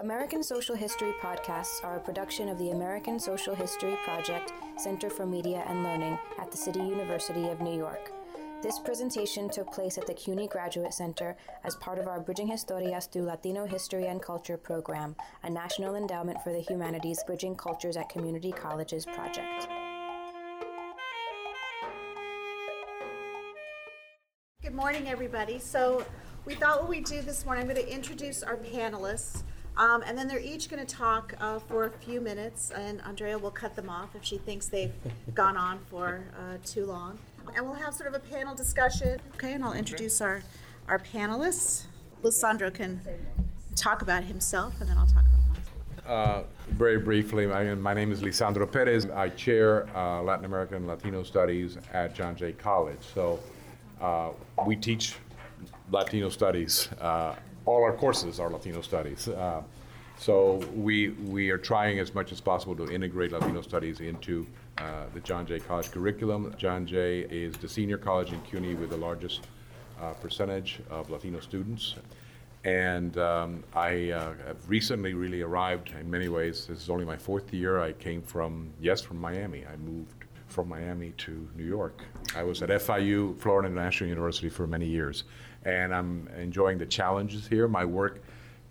American Social History podcasts are a production of the American Social History Project Center for Media and Learning at the City University of New York. This presentation took place at the CUNY Graduate Center as part of our Bridging Historias through Latino History and Culture program, a National Endowment for the Humanities Bridging Cultures at Community Colleges project. Good morning, everybody. So, we thought what we'd do this morning, I'm going to introduce our panelists. Um, and then they're each going to talk uh, for a few minutes, and Andrea will cut them off if she thinks they've gone on for uh, too long. And we'll have sort of a panel discussion. Okay, and I'll introduce our, our panelists. Lisandro can talk about himself, and then I'll talk about myself. Uh, very briefly, my, my, name is Lisandro Perez. I chair uh, Latin American Latino Studies at John Jay College. So uh, we teach Latino Studies uh, all our courses are Latino studies. Uh, so we, we are trying as much as possible to integrate Latino studies into uh, the John Jay College curriculum. John Jay is the senior college in CUNY with the largest uh, percentage of Latino students. And um, I uh, have recently really arrived in many ways. This is only my fourth year. I came from, yes, from Miami. I moved from Miami to New York. I was at FIU, Florida International University, for many years and I'm enjoying the challenges here. My work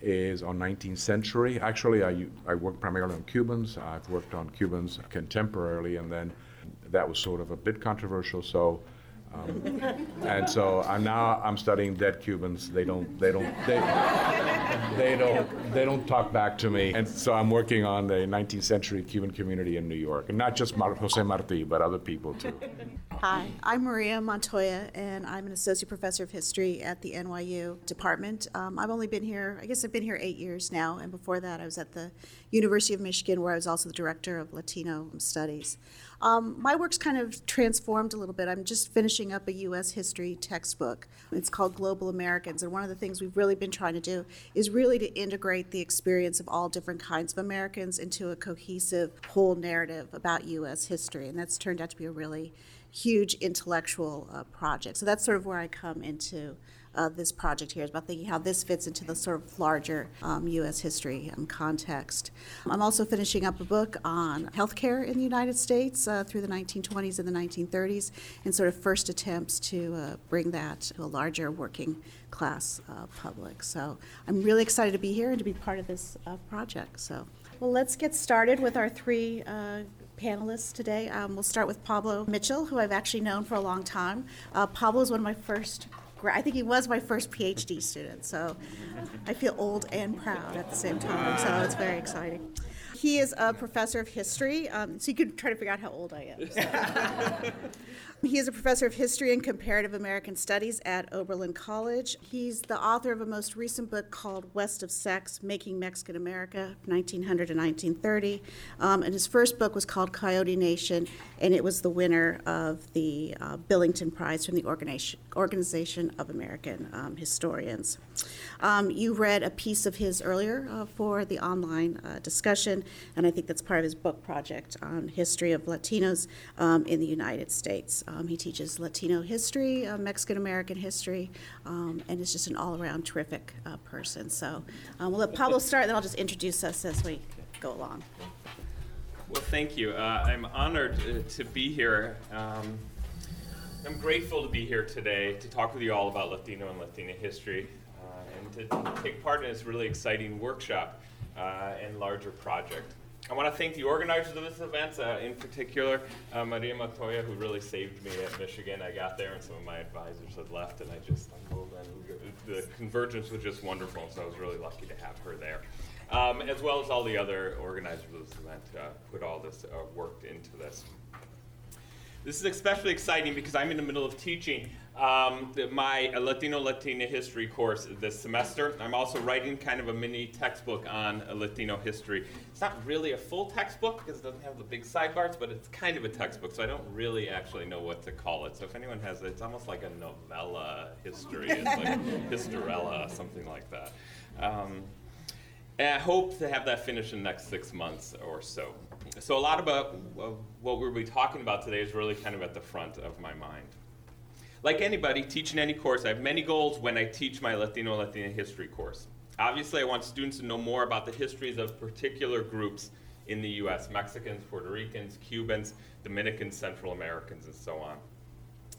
is on 19th century. Actually, I, I work primarily on Cubans. I've worked on Cubans contemporarily, and then that was sort of a bit controversial. So um, and so I'm now I'm studying dead Cubans. They don't they don't they, they don't they don't talk back to me. And so I'm working on the 19th century Cuban community in New York, and not just Mar- Jose Marti, but other people too. Hi, I'm Maria Montoya, and I'm an associate professor of history at the NYU department. Um, I've only been here, I guess I've been here eight years now, and before that I was at the University of Michigan, where I was also the director of Latino studies. Um, my work's kind of transformed a little bit. I'm just finishing up a U.S. history textbook. It's called Global Americans, and one of the things we've really been trying to do is really to integrate the experience of all different kinds of Americans into a cohesive whole narrative about U.S. history, and that's turned out to be a really huge intellectual uh, project. So that's sort of where I come into uh, this project here is about thinking how this fits into the sort of larger um, U.S. history um, context. I'm also finishing up a book on healthcare in the United States uh, through the 1920s and the 1930s, and sort of first attempts to uh, bring that to a larger working class uh, public. So I'm really excited to be here and to be part of this uh, project. So, well, let's get started with our three uh, panelists today. Um, we'll start with Pablo Mitchell, who I've actually known for a long time. Uh, Pablo is one of my first I think he was my first PhD student, so I feel old and proud at the same time. So it's very exciting. He is a professor of history, um, so you could try to figure out how old I am. So. He is a professor of history and comparative American studies at Oberlin College. He's the author of a most recent book called West of Sex Making Mexican America, 1900 to 1930. Um, and his first book was called Coyote Nation, and it was the winner of the uh, Billington Prize from the Organization, Organization of American um, Historians. Um, you read a piece of his earlier uh, for the online uh, discussion, and I think that's part of his book project on history of Latinos um, in the United States. Um, he teaches Latino history, uh, Mexican American history, um, and is just an all around terrific uh, person. So um, we'll let Pablo start, and then I'll just introduce us as we go along. Well, thank you. Uh, I'm honored uh, to be here. Um, I'm grateful to be here today to talk with you all about Latino and Latina history uh, and to take part in this really exciting workshop uh, and larger project. I want to thank the organizers of this event, uh, in particular uh, Maria Montoya, who really saved me at Michigan. I got there and some of my advisors had left, and I just moved. And the convergence was just wonderful, so I was really lucky to have her there. Um, as well as all the other organizers of this event uh, put all this uh, work into this. This is especially exciting because I'm in the middle of teaching um, my Latino Latina history course this semester. I'm also writing kind of a mini textbook on Latino history. It's not really a full textbook because it doesn't have the big sidebars, but it's kind of a textbook, so I don't really actually know what to call it. So if anyone has it, it's almost like a novella history. It's like Historella, something like that. Um, and I hope to have that finished in the next six months or so. So a lot about what we'll be talking about today is really kind of at the front of my mind. Like anybody teaching any course, I have many goals when I teach my Latino Latina history course. Obviously, I want students to know more about the histories of particular groups in the US Mexicans, Puerto Ricans, Cubans, Dominicans, Central Americans, and so on.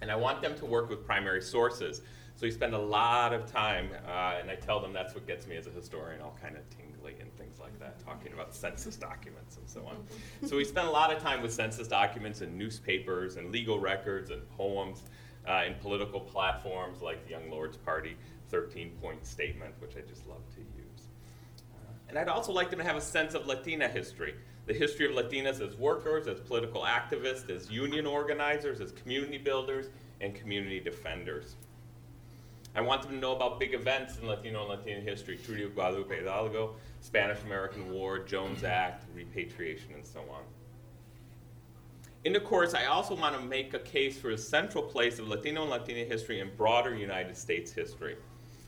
And I want them to work with primary sources. So we spend a lot of time, uh, and I tell them that's what gets me as a historian, all kind of tingly and things like that, talking about census documents and so on. so we spend a lot of time with census documents and newspapers and legal records and poems uh, and political platforms like the Young Lords Party 13 point statement, which I just love to use. Uh, and I'd also like them to have a sense of Latina history the history of Latinas as workers, as political activists, as union organizers, as community builders, and community defenders. I want them to know about big events in Latino and Latina history Treaty of Guadalupe Hidalgo, Spanish American War, Jones Act, repatriation, and so on. In the course, I also want to make a case for a central place of Latino and Latina history in broader United States history.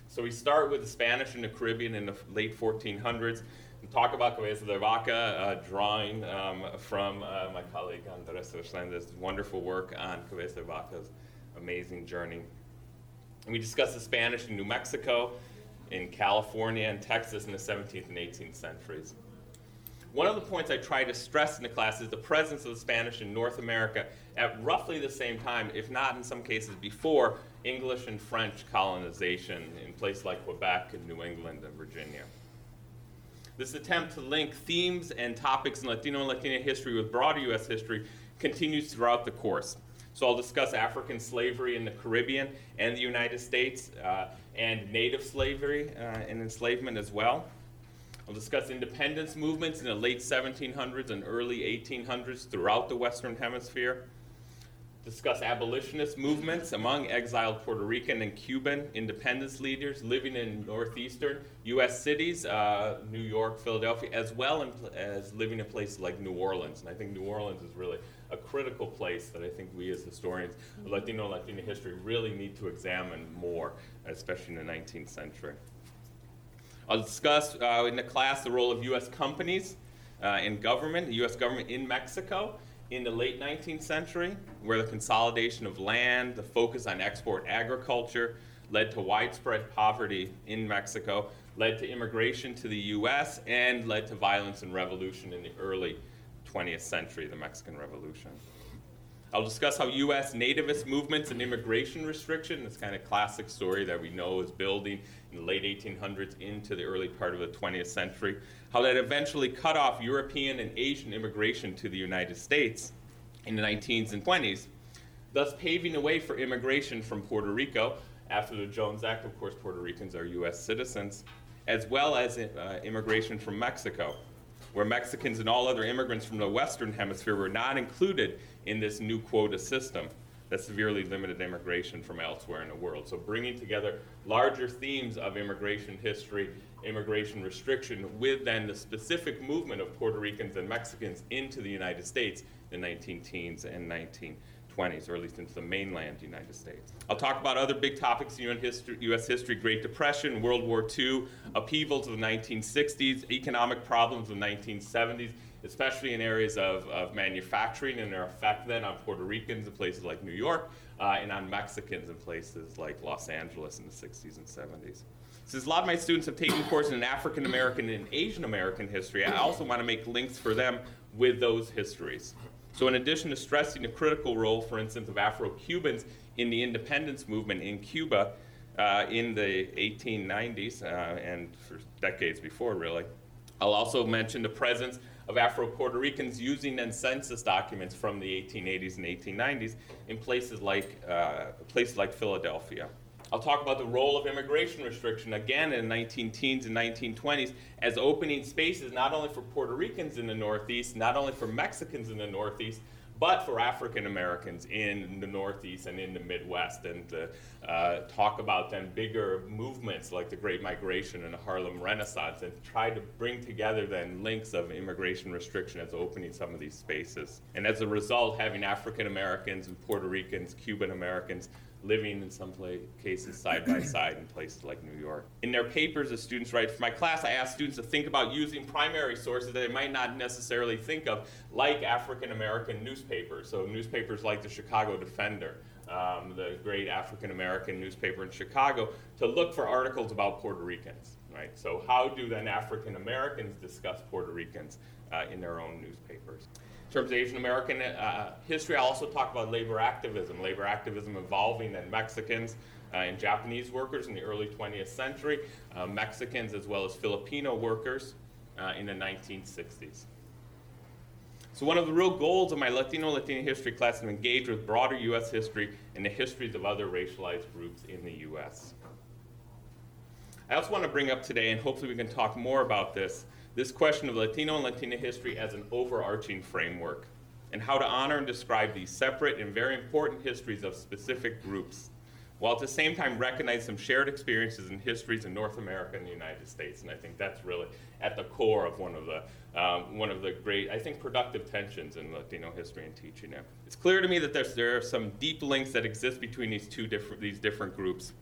So we start with the Spanish in the Caribbean in the late 1400s, and talk about Cabeza de Vaca, uh, drawing um, from uh, my colleague Andres Resendez's wonderful work on Cabeza de Vaca's amazing journey. And we discuss the Spanish in New Mexico, in California, and Texas in the 17th and 18th centuries. One of the points I try to stress in the class is the presence of the Spanish in North America at roughly the same time, if not in some cases before, English and French colonization in places like Quebec and New England and Virginia. This attempt to link themes and topics in Latino and Latina history with broader U.S. history continues throughout the course. So I'll discuss African slavery in the Caribbean and the United States, uh, and Native slavery uh, and enslavement as well. I'll discuss independence movements in the late 1700s and early 1800s throughout the Western Hemisphere discuss abolitionist movements among exiled Puerto Rican and Cuban independence leaders living in northeastern U.S. cities, uh, New York, Philadelphia, as well as living in places like New Orleans. And I think New Orleans is really a critical place that I think we as historians of Latino Latina history really need to examine more, especially in the 19th century. I'll discuss uh, in the class the role of U.S. companies uh, in government, the U.S. government in Mexico, in the late 19th century, where the consolidation of land, the focus on export agriculture, led to widespread poverty in Mexico, led to immigration to the US, and led to violence and revolution in the early 20th century, the Mexican Revolution. I'll discuss how U.S. nativist movements and immigration restriction, this kind of classic story that we know is building in the late 1800s into the early part of the 20th century, how that eventually cut off European and Asian immigration to the United States in the 19s and 20s, thus paving the way for immigration from Puerto Rico. After the Jones Act, of course, Puerto Ricans are U.S. citizens, as well as uh, immigration from Mexico where Mexicans and all other immigrants from the Western Hemisphere were not included in this new quota system that severely limited immigration from elsewhere in the world. So, bringing together larger themes of immigration history, immigration restriction, with then the specific movement of Puerto Ricans and Mexicans into the United States in the 19 teens and 19 20s, or at least into the mainland United States. I'll talk about other big topics in U.S. history Great Depression, World War II, upheavals of the 1960s, economic problems of the 1970s, especially in areas of, of manufacturing and their effect then on Puerto Ricans in places like New York, uh, and on Mexicans in places like Los Angeles in the 60s and 70s. Since a lot of my students have taken courses in African American and Asian American history, I also want to make links for them with those histories. So, in addition to stressing the critical role, for instance, of Afro Cubans in the independence movement in Cuba uh, in the 1890s uh, and for decades before, really, I'll also mention the presence of Afro Puerto Ricans using then census documents from the 1880s and 1890s in places like, uh, places like Philadelphia. I'll talk about the role of immigration restriction again in the 19 teens and 1920s as opening spaces not only for Puerto Ricans in the Northeast, not only for Mexicans in the Northeast, but for African Americans in the Northeast and in the Midwest, and to uh, talk about then bigger movements like the Great Migration and the Harlem Renaissance, and try to bring together then links of immigration restriction as opening some of these spaces. And as a result, having African Americans and Puerto Ricans, Cuban Americans, living in some cases side by side in places like New York. In their papers, the students write, for my class, I ask students to think about using primary sources that they might not necessarily think of, like African American newspapers. So, newspapers like the Chicago Defender, um, the great African American newspaper in Chicago, to look for articles about Puerto Ricans. right? So how do then African Americans discuss Puerto Ricans uh, in their own newspapers? In terms of Asian American uh, history, I'll also talk about labor activism, labor activism involving then Mexicans uh, and Japanese workers in the early 20th century, uh, Mexicans as well as Filipino workers uh, in the 1960s. So one of the real goals of my Latino Latina history class is to engage with broader U.S. history and the histories of other racialized groups in the U.S. I also want to bring up today, and hopefully we can talk more about this, this question of Latino and Latina history as an overarching framework, and how to honor and describe these separate and very important histories of specific groups, while at the same time recognize some shared experiences and histories in North America and the United States. And I think that's really at the core of one of the um, one of the great, I think, productive tensions in Latino history and teaching it. It's clear to me that there's, there are some deep links that exist between these two different these different groups.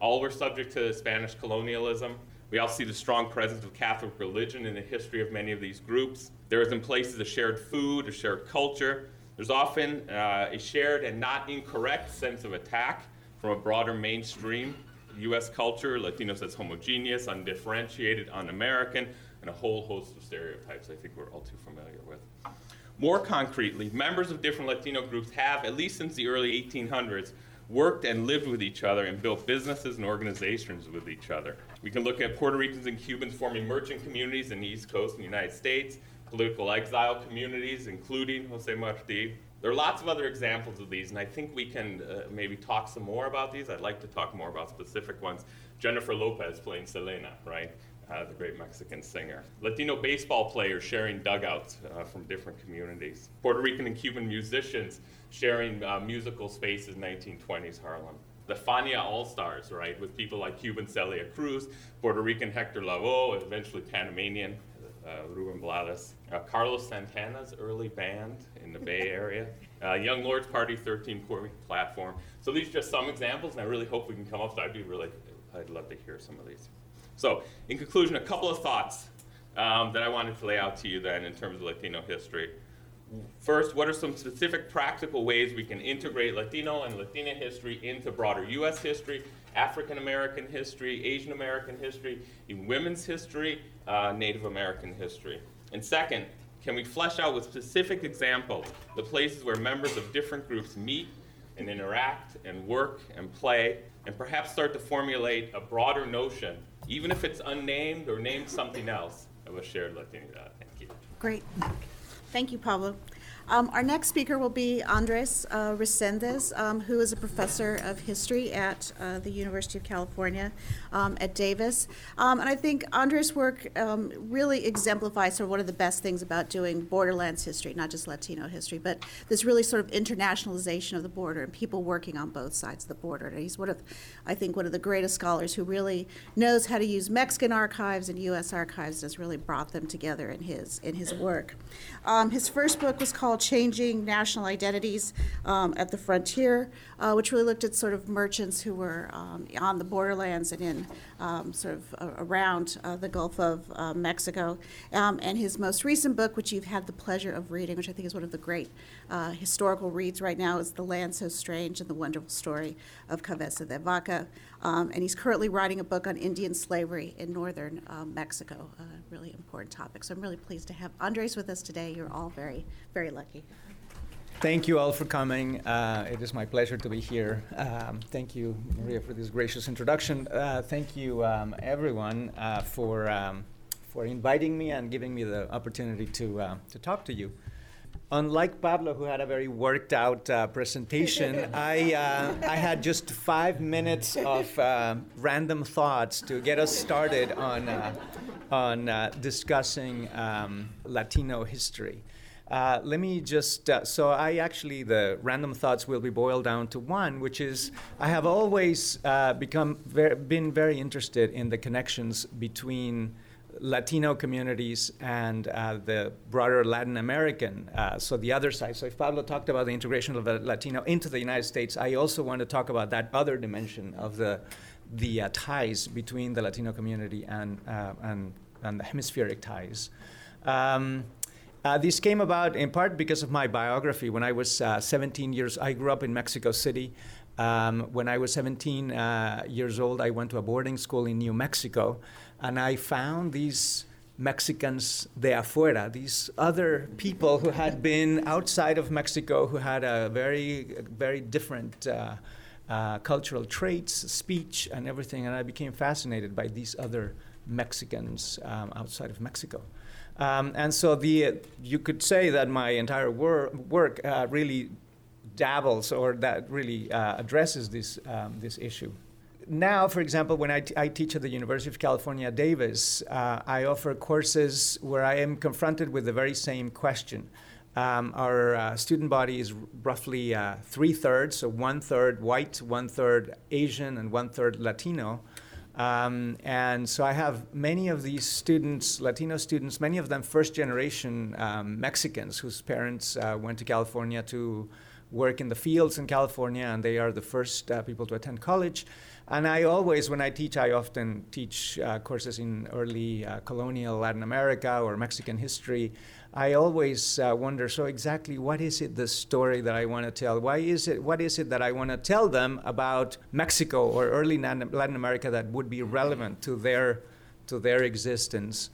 All were subject to Spanish colonialism. We also see the strong presence of Catholic religion in the history of many of these groups. There is in places a shared food, a shared culture. There's often uh, a shared and not incorrect sense of attack from a broader mainstream U.S. culture, Latinos as homogeneous, undifferentiated, un-American, and a whole host of stereotypes I think we're all too familiar with. More concretely, members of different Latino groups have, at least since the early 1800s, worked and lived with each other and built businesses and organizations with each other. We can look at Puerto Ricans and Cubans forming merchant communities in the East Coast in the United States, political exile communities, including Jose Marti. There are lots of other examples of these, and I think we can uh, maybe talk some more about these. I'd like to talk more about specific ones. Jennifer Lopez playing Selena, right? Uh, the great Mexican singer. Latino baseball players sharing dugouts uh, from different communities. Puerto Rican and Cuban musicians sharing uh, musical spaces in 1920s Harlem. The Fania All Stars, right, with people like Cuban Celia Cruz, Puerto Rican Hector Lavoe, eventually Panamanian uh, Ruben Blades, uh, Carlos Santana's early band in the Bay Area, uh, Young Lords Party 13 Point platform. So these are just some examples, and I really hope we can come up. So I'd be really, I'd love to hear some of these. So in conclusion, a couple of thoughts um, that I wanted to lay out to you then in terms of Latino history. First, what are some specific practical ways we can integrate Latino and Latina history into broader U.S. history, African American history, Asian American history, women's history, uh, Native American history? And second, can we flesh out with specific examples the places where members of different groups meet and interact and work and play, and perhaps start to formulate a broader notion, even if it's unnamed or named something else, of a shared Latino? Uh, thank you. Great. Thank you, Pablo. Um, our next speaker will be Andres uh, Resendez, um, who is a professor of history at uh, the University of California um, at Davis. Um, and I think Andres' work um, really exemplifies sort of one of the best things about doing borderlands history, not just Latino history, but this really sort of internationalization of the border and people working on both sides of the border. And he's one of, I think, one of the greatest scholars who really knows how to use Mexican archives and U.S. archives, and has really brought them together in his in his work. Um, his first book was called Changing National Identities um, at the Frontier, uh, which really looked at sort of merchants who were um, on the borderlands and in um, sort of uh, around uh, the Gulf of uh, Mexico. Um, and his most recent book, which you've had the pleasure of reading, which I think is one of the great uh, historical reads right now, is The Land So Strange and the Wonderful Story of Cabeza de Vaca. Um, and he's currently writing a book on Indian slavery in northern um, Mexico, a really important topic. So I'm really pleased to have Andres with us today. You're all very, very lucky. Thank you all for coming. Uh, it is my pleasure to be here. Um, thank you, Maria, for this gracious introduction. Uh, thank you, um, everyone, uh, for um, for inviting me and giving me the opportunity to uh, to talk to you. Unlike Pablo, who had a very worked out uh, presentation, I, uh, I had just five minutes of random thoughts to get us started on, on discussing um, Latino history. Uh, let me just, uh, so I actually, the random thoughts will be boiled down to one, which is I have always uh, become been very interested in the connections between Latino communities and uh, the broader Latin American, uh, so the other side. So if Pablo talked about the integration of the Latino into the United States, I also want to talk about that other dimension of the the uh, ties between the Latino community and and and the hemispheric ties. Um, uh, this came about in part because of my biography. When I was uh, 17 years, I grew up in Mexico City. Um, when I was 17 uh, years old, I went to a boarding school in New Mexico, and I found these Mexicans de afuera, these other people who had been outside of Mexico, who had a very, very different uh, uh, cultural traits, speech, and everything. And I became fascinated by these other Mexicans um, outside of Mexico. Um, and so the, you could say that my entire wor- work uh, really dabbles or that really uh, addresses this, um, this issue now, for example, when I, t- I teach at the University of California, Davis, uh, I offer courses where I am confronted with the very same question. Um, our uh, student body is roughly uh, three thirds, so one third white, one third Asian, and one third Latino. Um, and so I have many of these students, Latino students, many of them first generation um, Mexicans whose parents uh, went to California to work in the fields in California, and they are the first uh, people to attend college. And I always, when I teach, I often teach uh, courses in early uh, colonial Latin America or Mexican history. I always uh, wonder so exactly what is it the story that I want to tell? Why is it what is it that I want to tell them about Mexico or early Latin America that would be relevant to their to their existence?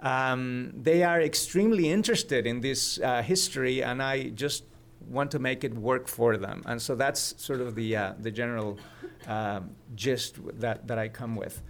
Um, they are extremely interested in this uh, history, and I just want to make it work for them. And so that's sort of the uh, the general um, gist that, that I come with.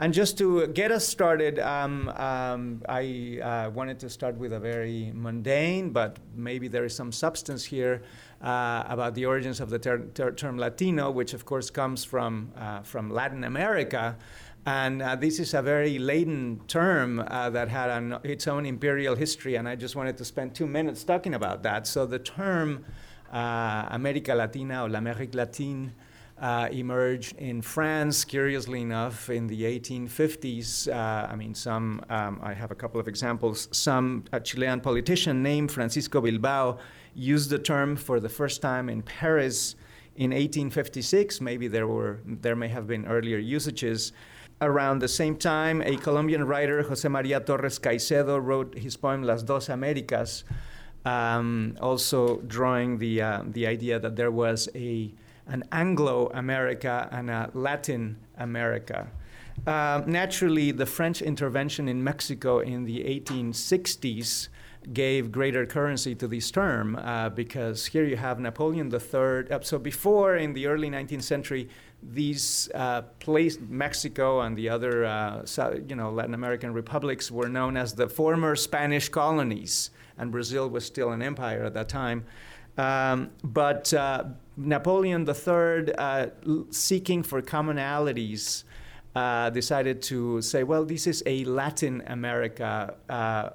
And just to get us started, um, um, I uh, wanted to start with a very mundane, but maybe there is some substance here uh, about the origins of the ter- ter- term Latino, which of course comes from, uh, from Latin America. And uh, this is a very laden term uh, that had an, its own imperial history, and I just wanted to spend two minutes talking about that. So the term uh, America Latina or l'Amérique latine uh, emerged in France, curiously enough, in the 1850s. Uh, I mean, some, um, I have a couple of examples. Some a Chilean politician named Francisco Bilbao used the term for the first time in Paris in 1856. Maybe there, were, there may have been earlier usages. Around the same time, a Colombian writer, Jose Maria Torres Caicedo, wrote his poem Las Dos Américas, um, also drawing the, uh, the idea that there was a an Anglo America and a Latin America. Uh, naturally, the French intervention in Mexico in the 1860s gave greater currency to this term uh, because here you have Napoleon III. Uh, so before, in the early 19th century, these uh, Mexico and the other, uh, you know, Latin American republics were known as the former Spanish colonies, and Brazil was still an empire at that time. Um, but uh, Napoleon III, uh, seeking for commonalities, uh, decided to say, well, this is a Latin America uh,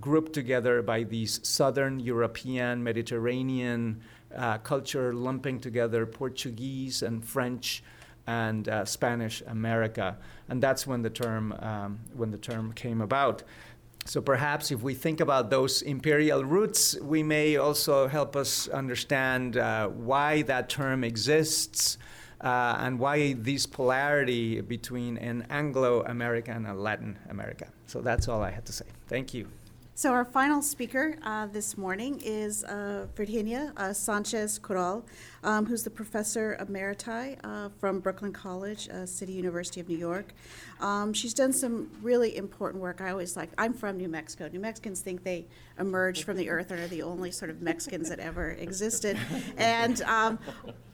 grouped together by these Southern European, Mediterranean uh, culture, lumping together Portuguese and French and uh, Spanish America, and that's when the term um, when the term came about. So perhaps if we think about those imperial roots, we may also help us understand uh, why that term exists uh, and why this polarity between an Anglo American and Latin America. So that's all I had to say. Thank you. So, our final speaker uh, this morning is uh, Virginia uh, Sanchez Korrol, um, who's the professor emeriti uh, from Brooklyn College, uh, City University of New York. Um, she's done some really important work. I always like, I'm from New Mexico. New Mexicans think they emerged from the earth and are the only sort of Mexicans that ever existed. And um,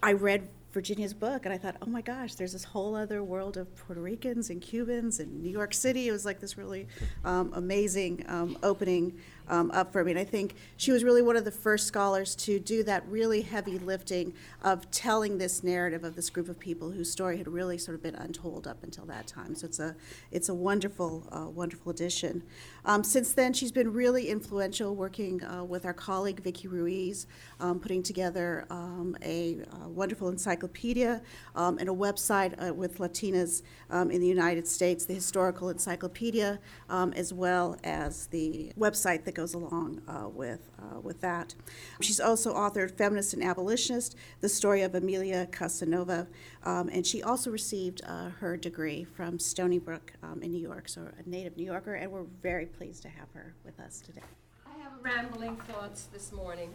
I read Virginia's book, and I thought, oh my gosh, there's this whole other world of Puerto Ricans and Cubans and New York City. It was like this really um, amazing um, opening um, up for me. And I think she was really one of the first scholars to do that really heavy lifting of telling this narrative of this group of people whose story had really sort of been untold up until that time. So it's a it's a wonderful uh, wonderful addition. Um, since then, she's been really influential, working uh, with our colleague Vicki Ruiz, um, putting together um, a, a, wonderful encyclopedia um, and a website uh, with Latinas um, in the United States, the historical encyclopedia, as well as the website that goes along uh, with, uh, with that. She's also authored Feminist and Abolitionist, The Story of Emilia Casanova, and she also received uh, her degree from Stony Brook in New York, so a native New Yorker, and we're very pleased to have her with us today. I have rambling thoughts this morning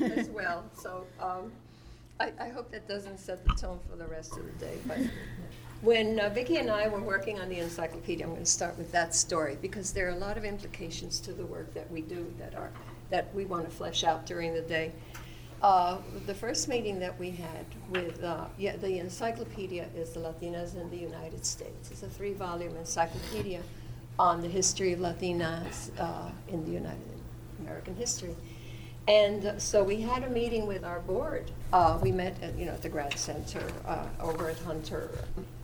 as well. So um, I, I hope that doesn't set the tone for the rest of the day, but when uh, Vicki and I were working on the encyclopedia, I'm going to start with that story because there are a lot of implications to the work that we do that are that we want to flesh out during the day. Uh, the first meeting that we had with uh, yeah, the encyclopedia is the Latinas in the United States. It's a three-volume encyclopedia on the history of Latinas uh, in the United American history. And so we had a meeting with our board. Uh, we met at, you know, at the Grad Center uh, over at Hunter.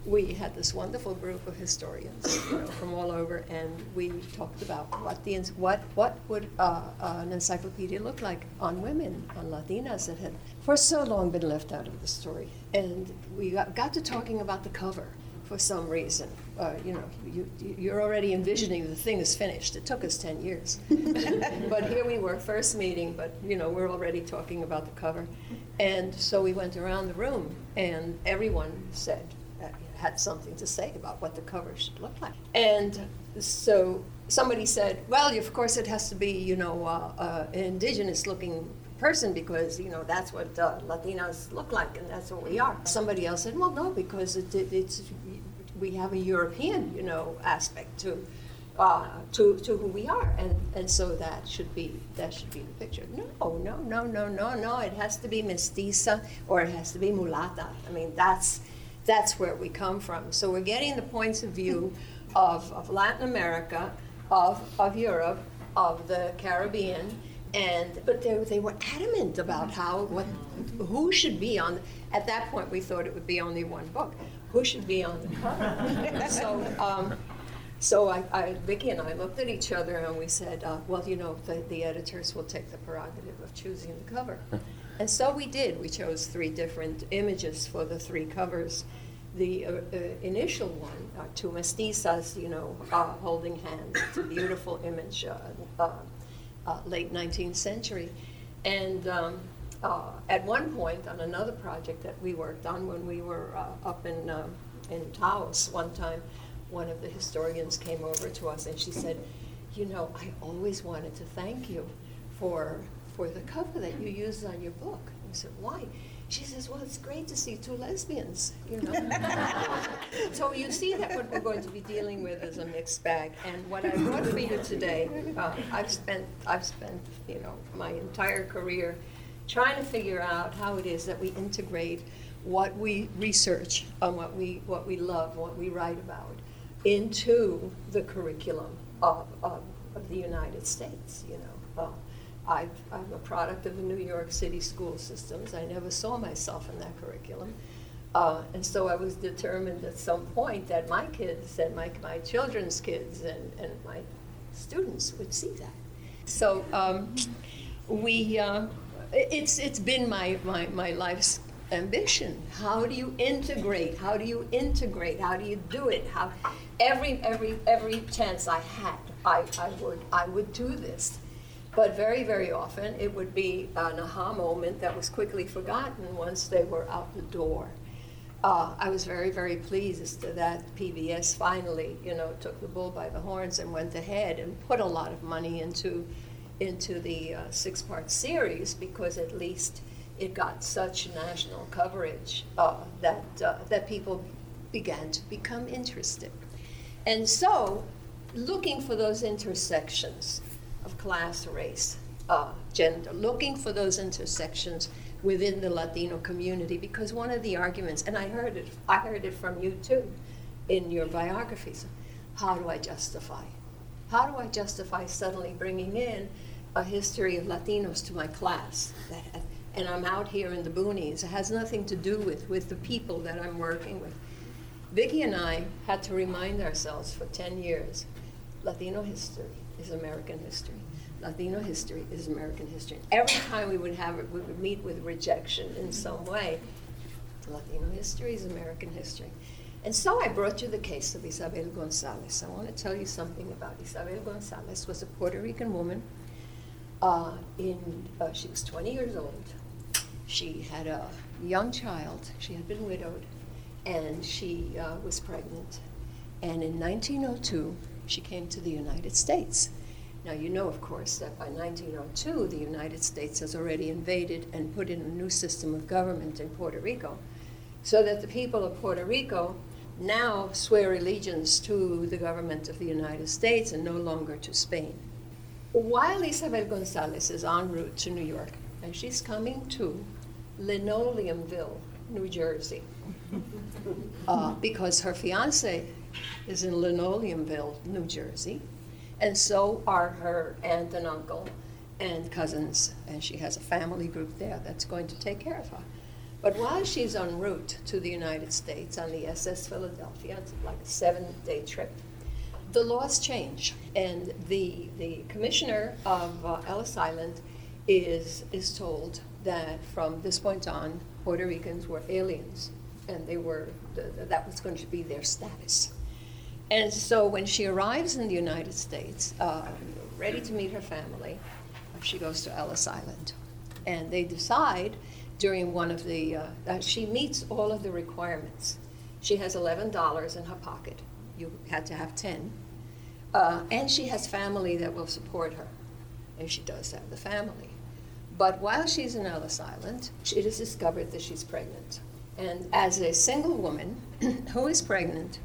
We had this wonderful group of historians you know, from all over, and we talked about what the what what would uh, uh, an encyclopedia look like on women, on Latinas that had for so long been left out of the story. And we got, got to talking about the cover for some reason. Uh, you know, you, you're already envisioning the thing is finished. It took us 10 years. but here we were, first meeting, but, you know, we're already talking about the cover. And so we went around the room, and everyone said, uh, had something to say about what the cover should look like. And so somebody said, well, of course it has to be, you know, uh, uh an indigenous looking person because you know that's what uh, Latinas look like and that's what we are. Somebody else said, well, no, because it, it, it's we have a European, you know, aspect to. Uh, to, to who we are, and, and so that should be that should be the picture. No, no, no, no, no, no. It has to be mestiza or it has to be mulata. I mean, that's that's where we come from. So we're getting the points of view of, of Latin America, of, of Europe, of the Caribbean, and but they, they were adamant about how what who should be on. At that point, we thought it would be only one book who should be on the cover? so, um, so I, I, Vicki and I looked at each other and we said, uh, well, you know, the, the editors will take the prerogative of choosing the cover. and so we did. We chose three different images for the three covers. The uh, uh, initial one, uh, two mestizas, you know, uh, holding hands. It's a beautiful image, uh, uh, late 19th century. And um, uh, at one point on another project that we worked on when we were uh, up in, um, in Taos one time, one of the historians came over to us and she said, you know, I always wanted to thank you for, for the cover that you used on your book. I said, why? She says, well, it's great to see two lesbians, you know. so you see that what we're going to be dealing with is a mixed bag. And what I brought for you today, uh, I've spent, I've spent, you know, my entire career trying to figure out how it is that we integrate what we research and what we, what we love, what we write about, into the curriculum of, of, of the United States. You know, uh, i am a product of the New York City school systems. I never saw myself in that curriculum. Uh, and so I was determined at some point that my kids and my, my children's kids and, and my students would see that. So um, we, uh, it's it's been my, my, my life's ambition. How do you integrate? How do you integrate? How do you do it? How every every every chance I had, I, I would I would do this. But very, very often it would be an aha moment that was quickly forgotten once they were out the door. Uh, I was very, very pleased that PBS finally, you know, took the bull by the horns and went ahead and put a lot of money into into the uh, six part series because at least it got such national coverage uh, that, uh, that people began to become interested. And so, looking for those intersections of class, race, uh, gender, looking for those intersections within the Latino community, because one of the arguments, and I heard it, I heard it from you too, in your biographies, how do I justify? How do I justify suddenly bringing in a history of Latinos to my class. And I'm out here in the boonies. It has nothing to do with, with the people that I'm working with. Vicki and I had to remind ourselves for 10 years Latino history is American history. Latino history is American history. Every time we would have it, we would meet with rejection in some way. Latino history is American history. And so I brought you the case of Isabel Gonzalez. I want to tell you something about Isabel Gonzalez was a Puerto Rican woman uh, in, uh, she was 20 years old. She had a young child. She had been widowed, and she uh, was pregnant. And in 1902, she came to the United States. Now, you know, of course, that by 1902, the United States has already invaded and put in a new system of government in Puerto Rico, so that the people of Puerto Rico now swear allegiance to the government of the United States and no longer to Spain. While Isabel Gonzalez is en route to New York, and she's coming to Linoleumville, New Jersey, uh, because her fiance is in Linoleumville, New Jersey, and so are her aunt and uncle and cousins, and she has a family group there that's going to take care of her. But while she's en route to the United States on the SS Philadelphia, it's like a seven day trip, the laws change. And the, the commissioner of uh, Ellis Island is, is told that from this point on, Puerto Ricans were aliens, and they were, that was going to be their status. And so when she arrives in the United States, uh, ready to meet her family, she goes to Ellis Island. And they decide during one of the, uh, that she meets all of the requirements. She has $11 in her pocket. You had to have 10. Uh, and she has family that will support her. And she does have the family. But while she's in Ellis Island, it is discovered that she's pregnant. And as a single woman who is pregnant,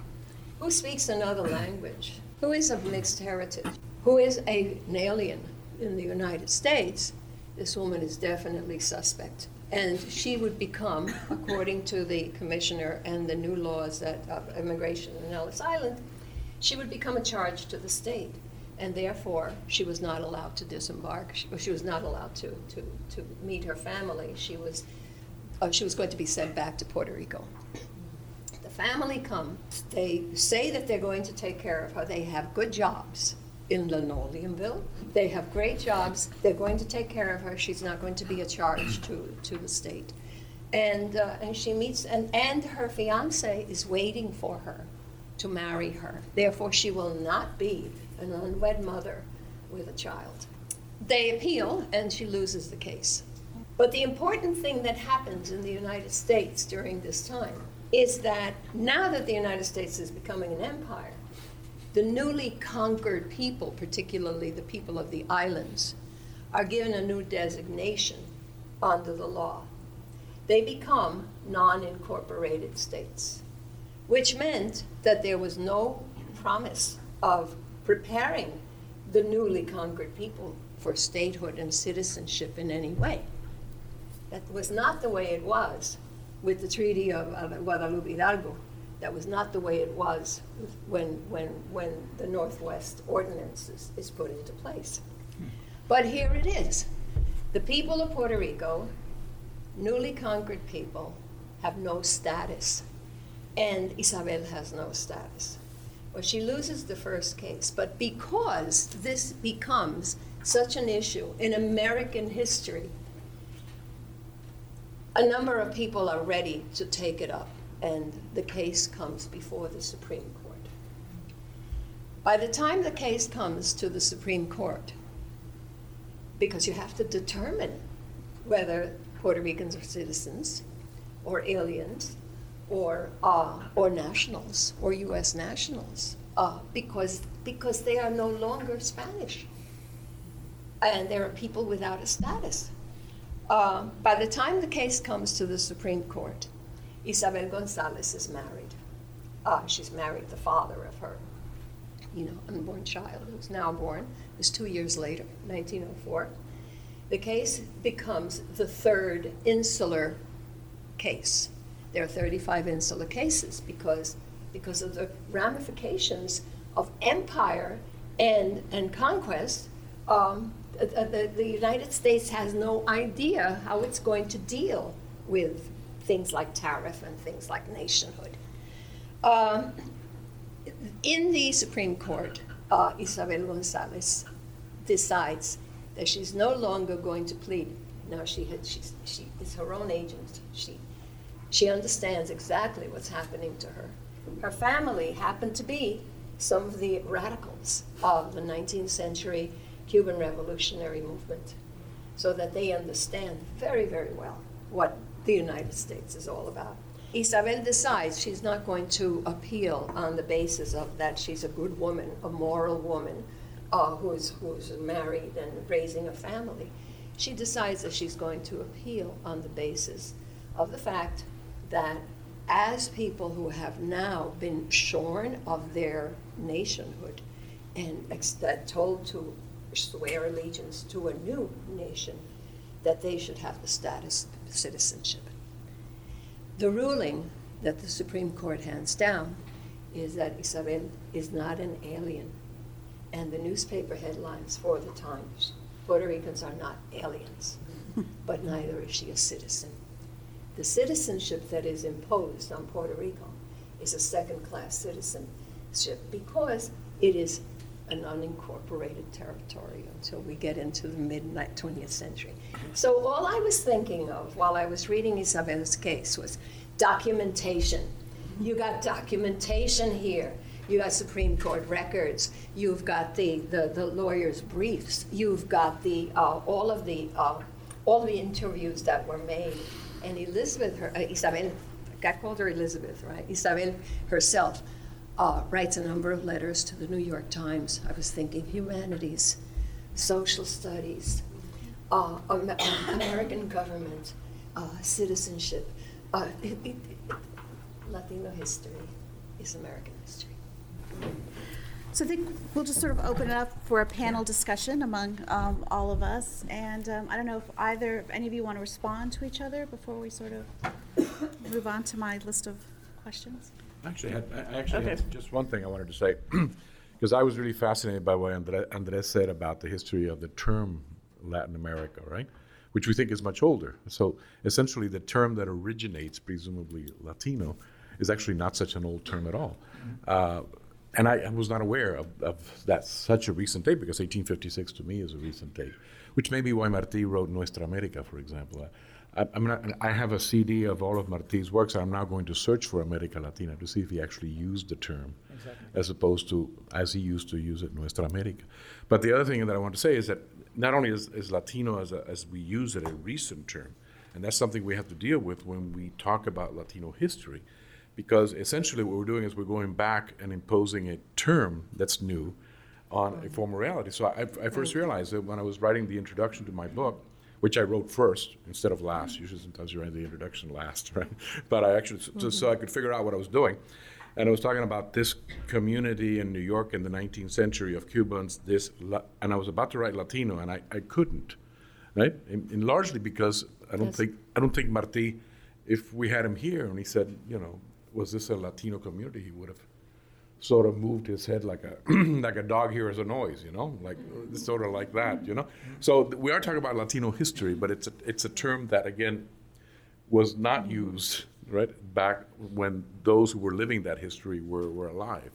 who speaks another language, who is of mixed heritage, who is a, an alien in the United States, this woman is definitely suspect. And she would become, according to the commissioner and the new laws that of immigration in Ellis Island, she would become a charge to the state. And therefore, she was not allowed to disembark. She, she was not allowed to, to, to meet her family. She was, uh, she was going to be sent back to Puerto Rico The family come, they say that they're going to take care of her. They have good jobs in Linoleumville. They have great jobs. They're going to take care of her. She's not going to be a charge to, to the state. And, uh, and she meets, and, and her fiance is waiting for her to marry her. Therefore, she will not be an unwed mother with a child. They appeal, and she loses the case. But the important thing that happens in the United States during this time is that now that the United States is becoming an empire, the newly conquered people, particularly the people of the islands, are given a new designation under the law. They become non incorporated states, which meant that there was no promise of preparing the newly conquered people for statehood and citizenship in any way. That was not the way it was with the Treaty of, Guadalupe Hidalgo. That was not the way it was when, when, when the Northwest Ordinance is, is put into place. But here it is. The people of Puerto Rico, newly conquered people, have no status. And Isabel has no status. Well, she loses the first case. But because this becomes such an issue in American history, a number of people are ready to take it up, and the case comes before the Supreme Court. By the time the case comes to the Supreme Court, because you have to determine whether Puerto Ricans are citizens or aliens or, uh, or nationals or U.S. nationals, uh, because, because they are no longer Spanish. And there are people without a status. Uh, by the time the case comes to the Supreme Court, Isabel Gonzalez is married. Uh, she's married the father of her, you know, unborn child, who's now born. It was two years later, 1904. The case becomes the third insular case. There are 35 insular cases because, because of the ramifications of empire and, and conquest. Um, uh, the, the United States has no idea how it's going to deal with things like tariff and things like nationhood. Um, in the Supreme Court, uh, Isabel Gonzalez decides that she's no longer going to plead. Now she, had, she, she is her own agent. She, she understands exactly what's happening to her. Her family happened to be some of the radicals of the 19th century Cuban revolutionary movement so that they understand very, very well what the United States is all about. Isabel decides she's not going to appeal on the basis of that she's a good woman, a moral woman, uh, who's, who's married and raising a family, she decides that she's going to appeal on the basis of the fact that as people who have now been shorn of their nationhood and ex- told to swear allegiance to a new nation, that they should have the status of citizenship. The ruling that the Supreme Court hands down is that Isabel is not an alien. And the newspaper headlines for the Times Puerto Ricans are not aliens, but neither is she a citizen. The citizenship that is imposed on Puerto Rico is a second class citizenship because it is an unincorporated territory until we get into the mid 20th century. So, all I was thinking of while I was reading Isabel's case was documentation. You got documentation here. You got Supreme Court records. You've got the, the, the lawyers' briefs. You've got the uh, all of the uh, all the interviews that were made. And Elizabeth, her, uh, Isabel, I called her Elizabeth, right? Isabel herself uh, writes a number of letters to the New York Times. I was thinking humanities, social studies, uh, American government, uh, citizenship. Uh, Latino history is American history. So I think we'll just sort of open it up for a panel discussion among um, all of us. And um, I don't know if either, if any of you want to respond to each other before we sort of move on to my list of questions. Actually, had, I actually Okay. had just one thing I wanted to say, because I was really fascinated by what Andre, Andres said about the history of the term Latin America, right? Which we think is much older. So essentially, the term that originates, presumably Latino, is actually not such an old term at all. Uh, and I, I was not aware of, of that such a recent date because 1856 to me is a recent date, which may be why Martí wrote Nuestra America, for example. I, I'm not, I have a CD of all of Martí's works. I'm now going to search for America Latina to see if he actually used the term as opposed to as he used to use it Nuestra America. But the other thing that I want to say is that not only is, is Latino as, a, as we use it a recent term, and that's something we have to deal with when we talk about Latino history, because essentially what we're doing is we're going back and imposing a term that's new on a former reality. So I, I first mm. realized that when I was writing the introduction to my book, which I wrote first instead of last. Usually, sometimes you write the introduction last, right? But I actually, just so I could figure out what I was doing. And I was talking about this community in New York in the 19th century of Cubans, this, La- and I was about to write Latino, and I, I couldn't, right? And, and largely because I don't Yes. think, I don't think Martí, if we had him here and he said, you know, was this a Latino community, he would have sort of moved his head like a like a dog hears a noise, you know, like sort of like that, you know. So we are talking about Latino history, but it's a, it's a term that again was not used right back when those who were living that history were, were alive,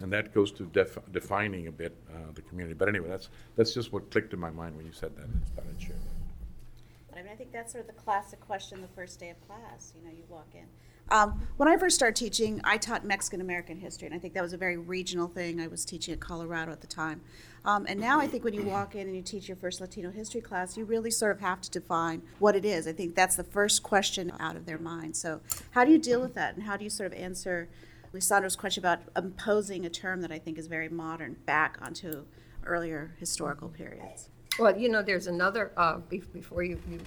and that goes to def- defining a bit uh, the community. But anyway, that's that's just what clicked in my mind when you said that. I thought I'd share that. I mean, I think that's sort of the classic question the first day of class. You know, you walk in. Um, when I first started teaching, I taught Mexican American history, and I think that was a very regional thing. I was teaching at Colorado at the time. Um, and now I think when you walk in and you teach your first Latino history class, you really sort of have to define what it is. I think that's the first question out of their mind. So, how do you deal with that, and how do you sort of answer Lisandro's question about imposing a term that I think is very modern back onto earlier historical periods? Well, you know, there's another, uh, be- before you, you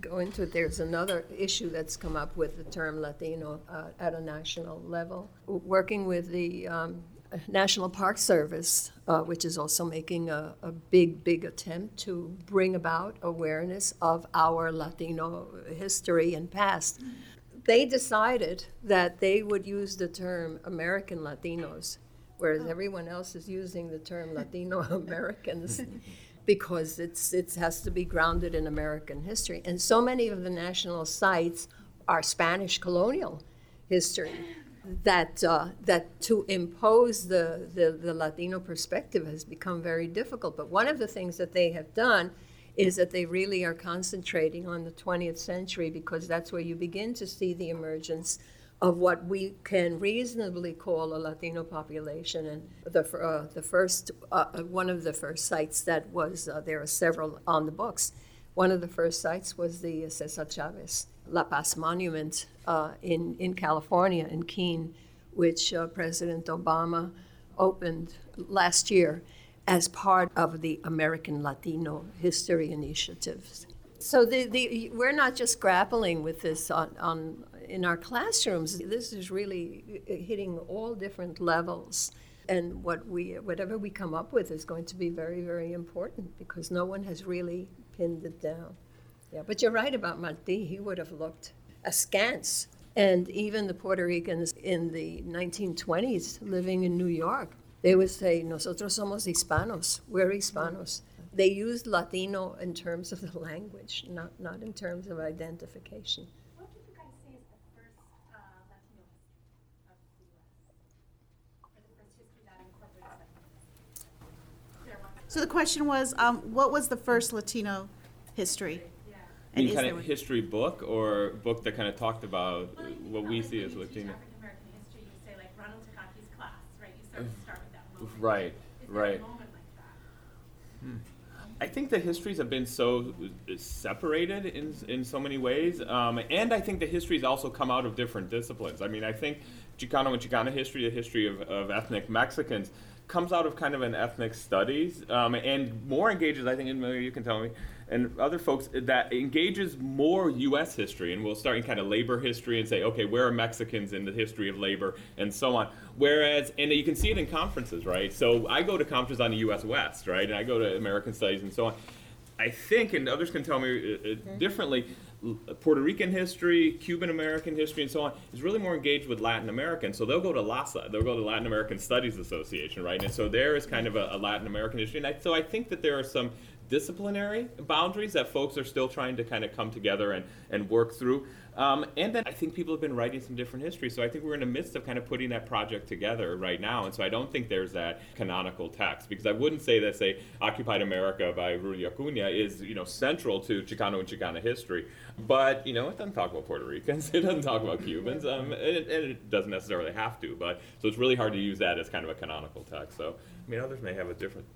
go into it, there's another issue that's come up with the term Latino uh, at a national level. Working with the um, National Park Service, uh, which is also making a, a big, big attempt to bring about awareness of our Latino history and past. They decided that they would use the term American Latinos, whereas everyone else is using the term Latino Americans because it's it has to be grounded in American history. And so many of the national sites are Spanish colonial history that uh, that to impose the, the the Latino perspective has become very difficult. But one of the things that they have done is that they really are concentrating on the 20th century because that's where you begin to see the emergence of what we can reasonably call a Latino population. And the, uh, the first, uh, uh, one of the first sites that was, uh, there are several on the books. One of the first sites was the Cesar Chavez La Paz Monument uh, in, in California, in Keene, which uh, President Obama opened last year. as part of the American Latino History Initiatives. So the, the, we're not just grappling with this on, on, in our classrooms. This is really hitting all different levels. And what we, whatever we come up with is going to be very, very important because no one has really pinned it down. Yeah, but you're right about Martí. He would have looked askance. And even the Puerto Ricans in the 1920s living in New York, they would say, Nosotros somos hispanos. We're hispanos. They used Latino in terms of the language, not, not in terms of identification. What do you guys say is the first uh, Latino of the U.S. or the first history that incorporates Latino? So the question was, um, what was the first Latino history? Yeah. And You is kind of one? history book or book that kind of talked about Well, what we like, see as Latino. African American history, you say like Ronald Takaki's class, right? You sort of start with that moment. Right, Is there a right. moment like that? I think the histories have been so uh, separated in, in so many ways, um, and I think the histories also come out of different disciplines. I mean, I think Chicano and Chicana history, the history of, of ethnic Mexicans, comes out of kind of an ethnic studies um, and more engages, I think, and maybe you can tell me, and other folks, that engages more U.S. history, and we'll start in kind of labor history and say, okay, where are Mexicans in the history of labor and so on. Whereas, and you can see it in conferences, right? So I go to conferences on the U.S. West, right, and I go to American Studies and so on. I think, and others can tell me uh, uh, differently, Puerto Rican history, Cuban American history, and so on is really more engaged with Latin American. So they'll go to LASA, they'll go to Latin American Studies Association, right? And so there is kind of a, a Latin American history. And I, so I think that there are some disciplinary boundaries that folks are still trying to kind of come together and, and work through. Um, and then I think people have been writing some different history. So I think we're in the midst of kind of putting that project together right now. And so I don't think there's that canonical text because I wouldn't say that, say, Occupied America by Rudy Acuna is, you know, central to Chicano and Chicana history. But, you know, it doesn't talk about Puerto Ricans. It doesn't talk about Cubans. Um, and, it, and it doesn't necessarily have to. But so it's really hard to use that as kind of a canonical text. So, I mean, others may have a different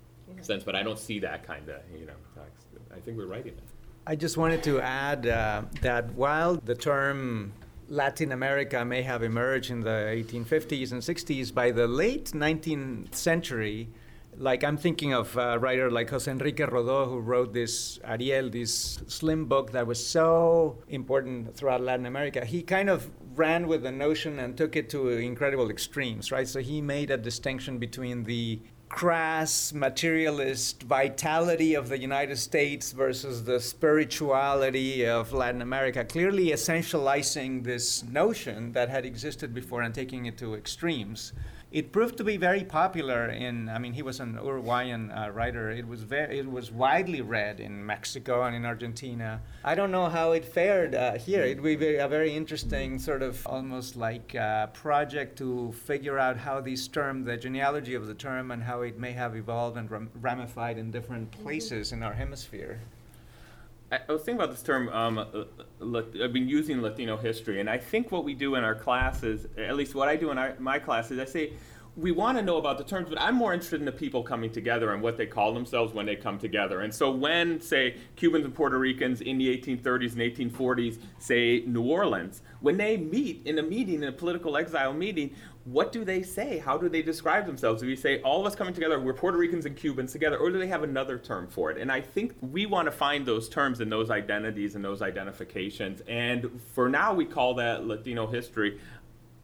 sense, but I don't see that kind of, you know, text. I think we're writing it. I just wanted to add uh, that while the term Latin America may have emerged in the 1850s and 60s, by the late 19th century, like I'm thinking of a writer like Jose Enrique Rodó, who wrote this Ariel, this slim book that was so important throughout Latin America. He kind of ran with the notion and took it to incredible extremes, right? So he made a distinction between the crass materialist vitality of the United States versus the spirituality of Latin America, clearly essentializing this notion that had existed before and taking it to extremes. It proved to be very popular in, I mean, he was an Uruguayan uh, writer. It was, very, it was widely read in Mexico and in Argentina. I don't know how it fared uh, here. It would be a very interesting, sort of almost like uh, project to figure out how this term, the genealogy of the term, and how it may have evolved and ram- ramified in different places in our hemisphere. I was thinking about this term. Um, uh, I've been using Latino history, and I think what we do in our classes, at least what I do in our, my classes, I say we want to know about the terms, but I'm more interested in the people coming together and what they call themselves when they come together. And so, when say Cubans and Puerto Ricans in the 1830s and 1840s, say New Orleans, when they meet in a meeting, in a political exile meeting, what do they say? How do they describe themselves? Do we say all of us coming together, we're Puerto Ricans and Cubans together, or do they have another term for it? And I think we want to find those terms and those identities and those identifications. And for now, we call that Latino history.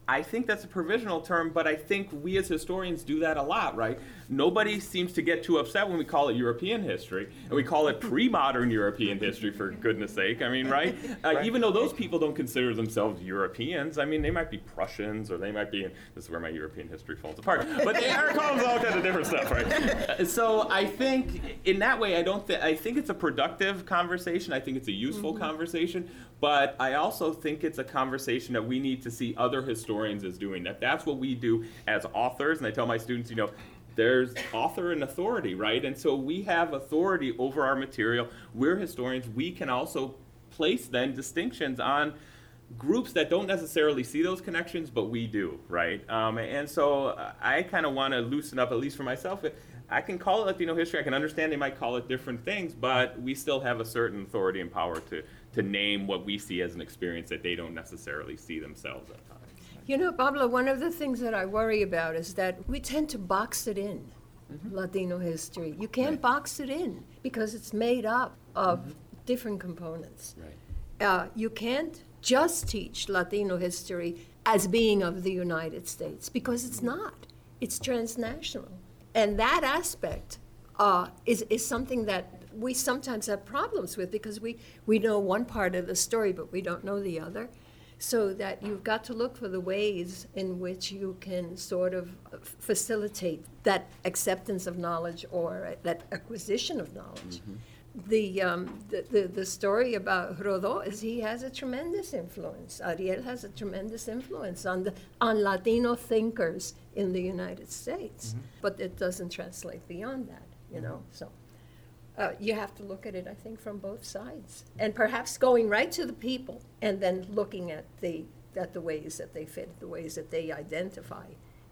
I think that's a provisional term, but I think we as historians do that a lot, right? Nobody seems to get too upset when we call it European history, and we call it pre-modern European history, for goodness sake. I mean, right? Uh, Even though those people don't consider themselves Europeans, I mean, they might be Prussians, or they might be. This is where my European history falls apart. But they are called all kinds of different stuff, right? So I think in that way, I don't. Th- I think it's a productive conversation. I think it's a useful conversation. But I also think it's a conversation that we need to see other historians as doing. That that's what we do as authors. And I tell my students, you know, there's author and authority, right? And so we have authority over our material. We're historians. We can also place then distinctions on groups that don't necessarily see those connections, but we do, right? Um, and so I kind of want to loosen up, at least for myself. I can call it Latino history. I can understand they might call it different things, but we still have a certain authority and power to to name what we see as an experience that they don't necessarily see themselves times. You know, Pablo, one of the things that I worry about is that we tend to box it in. Latino history. You can't box it in because it's made up of Mm-hmm. different components. Right. Uh, you can't just teach Latino history as being of the United States because it's not. It's transnational. And that aspect uh, is, is something that we sometimes have problems with because we, we know one part of the story, but we don't know the other. So that you've got to look for the ways in which you can sort of facilitate that acceptance of knowledge or that acquisition of knowledge. The, um, the, the, the story about Rodó is he has a tremendous influence. Ariel has a tremendous influence on, the, on Latino thinkers in the United States. But it doesn't translate beyond that, you know, so. Uh, you have to look at it, I think, from both sides, and perhaps going right to the people, and then looking at the at the ways that they fit, the ways that they identify,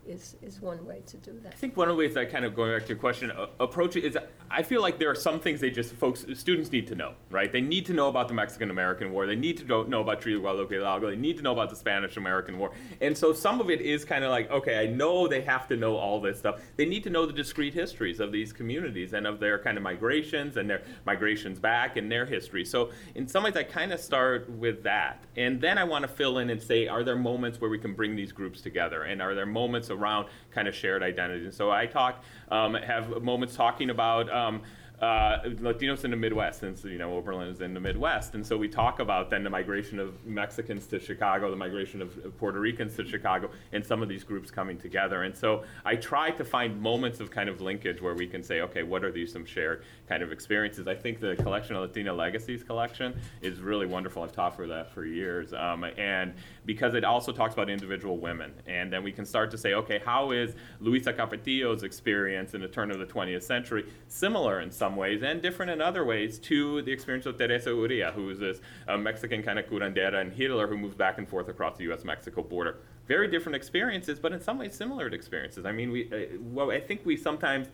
is is one way to do that. I think one of the ways that kind of going back to your question, uh, approach is I feel like there are some things they just folks students need to know, right? They need to know about the Mexican American War. They need to know, about Treaty of Guadalupe. They need to know about the Spanish American War. And so some of it is kind of like, okay, I know they have to know all this stuff. They need to know the discrete histories of these communities and of their kind of migrations and their migrations back and their history. So in some ways, I kind of start with that, and then I want to fill in and say, are there moments where we can bring these groups together, and are there moments around kind of shared identity? And so I talk, um, have moments talking about. Um, uh, Latinos in the Midwest, since you know Oberlin is in the Midwest, and so we talk about then the migration of Mexicans to Chicago, the migration of Puerto Ricans to Chicago, and some of these groups coming together. And so I try to find moments of kind of linkage where we can say, okay, what are these some shared kind of experiences? I think the collection of Latina Legacies collection is really wonderful. I've taught for that for years, um, and because it also talks about individual women, and then we can start to say, okay, how is Luisa Capetillo's experience in the turn of the 20th century similar in some ways and different in other ways to the experience of Teresa Urrea, who is this uh, Mexican kind of curandera and healer who moves back and forth across the U.S.-Mexico border. Very different experiences, but in some ways similar experiences. I mean, we, uh, well, I think we sometimes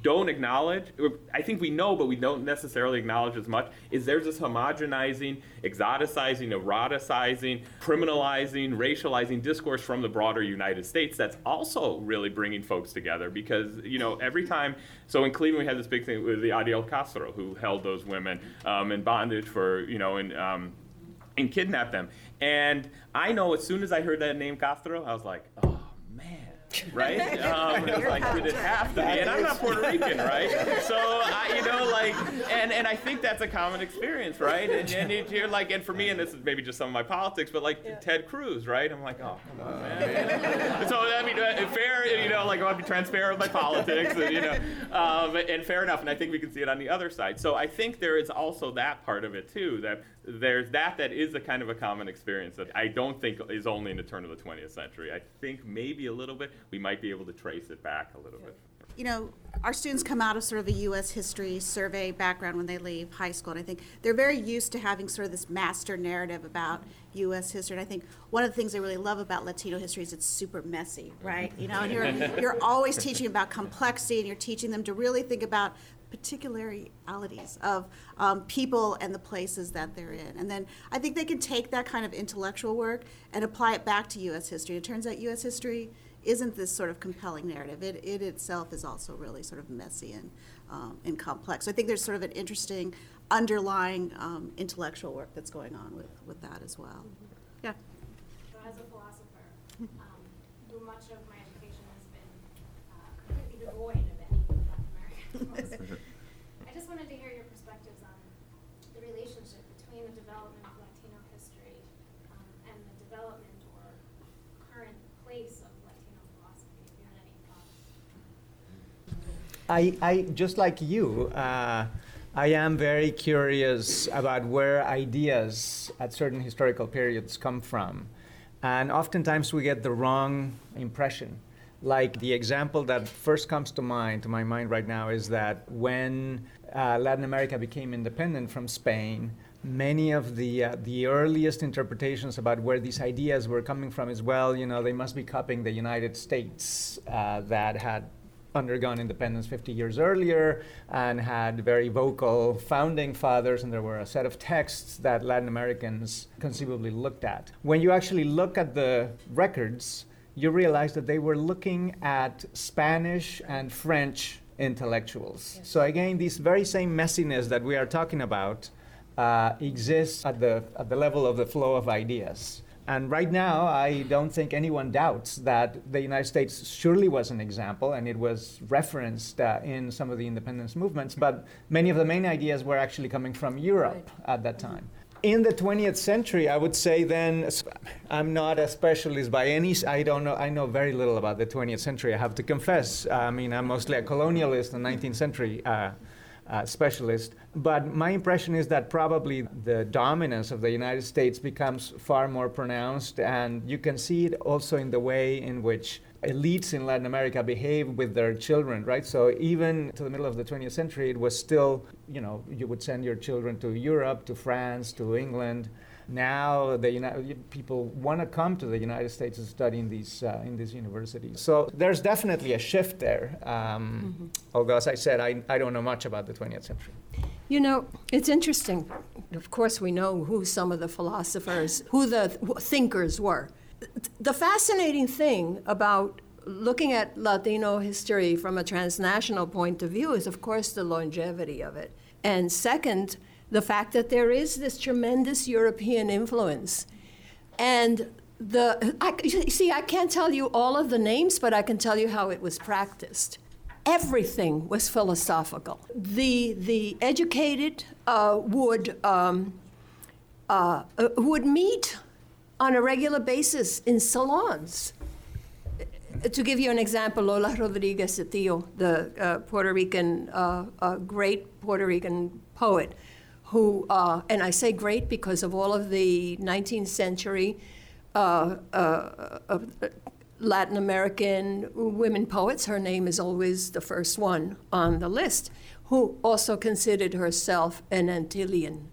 don't acknowledge, I think we know, but we don't necessarily acknowledge as much, is there's this homogenizing, exoticizing, eroticizing, criminalizing, racializing discourse from the broader United States that's also really bringing folks together because, you know, every time, so in Cleveland we had this big thing with the Ariel Castro who held those women um, in bondage for, you know, in, um, and kidnapped them. And I know as soon as I heard that name Castro, I was like, oh man. Right? Um, it was like, did it have to be? And I'm not Puerto Rican, right? So, I, you know, like, and, and I think that's a common experience, right? And, and you're like, and for me, and this is maybe just some of my politics, but like Ted Cruz, right? I'm like, oh, come on, man. so, I mean, uh, fair, you know, like I want to be transparent with my politics, and, you know, um, and fair enough. And I think we can see it on the other side. So I think there is also that part of it too, that there's that that is a kind of a common experience that I don't think is only in the turn of the 20th century. I think maybe a little bit we might be able to trace it back a little bit. you know, our students come out of sort of a U.S. history survey background when they leave high school, and I think they're very used to having sort of this master narrative about U.S. history. And I think one of the things I really love about Latino history is it's super messy, right? You know, and you're you're always teaching about complexity, and you're teaching them to really think about particularities of um, people and the places that they're in. And then I think they can take that kind of intellectual work and apply it back to U.S. history. It turns out U.S. history isn't this sort of compelling narrative. It, it itself is also really sort of messy and, um, and complex. So I think there's sort of an interesting underlying um, intellectual work that's going on with, with that as well. Yeah. I just wanted to hear your perspectives on the relationship between the development of Latino history um, and the development or current place of Latino philosophy. If you had any thoughts. I, I just like you, uh, I am very curious about where ideas at certain historical periods come from. And oftentimes we get the wrong impression. Like the example that first comes to mind, to my mind right now, is that when uh, Latin America became independent from Spain, many of the uh, the earliest interpretations about where these ideas were coming from is well, you know, they must be copying the United States uh, that had undergone independence 50 years earlier and had very vocal founding fathers, and there were a set of texts that Latin Americans conceivably looked at. When you actually look at the records, you realize that they were looking at Spanish and French intellectuals. So again, this very same messiness that we are talking about uh, exists at the, at the level of the flow of ideas. And right now, I don't think anyone doubts that the United States surely was an example, and it was referenced uh, in some of the independence movements, but many of the main ideas were actually coming from Europe right. at that time. In the 20th century, I would say then, I'm not a specialist by any, I don't know, I know very little about the 20th century, I have to confess. I mean, I'm mostly a colonialist and 19th century uh, uh, specialist. But my impression is that probably the dominance of the United States becomes far more pronounced, and you can see it also in the way in which elites in Latin America behave with their children, right? So even to the middle of the 20th century, it was still, you know, you would send your children to Europe, to France, to England now the United, people want to come to the United States to study in these uh, in these universities. So there's definitely a shift there. Um, mm-hmm. Although, as I said, I, I don't know much about the 20th century. You know, it's interesting. Of course, we know who some of the philosophers, who the thinkers were. The fascinating thing about looking at Latino history from a transnational point of view is, of course, the longevity of it. And second, the fact that there is this tremendous European influence. And the, I, see, I can't tell you all of the names, but I can tell you how it was practiced. Everything was philosophical. The, the educated uh, would, um, uh, uh, would meet on a regular basis in salons. To give you an example, Lola Rodriguez de Tió, the uh, Puerto Rican, uh, uh, great Puerto Rican poet, who, uh, and I say great because of all of the 19th century uh, uh, Latin American women poets. Her name is always the first one on the list, who also considered herself an Antillean.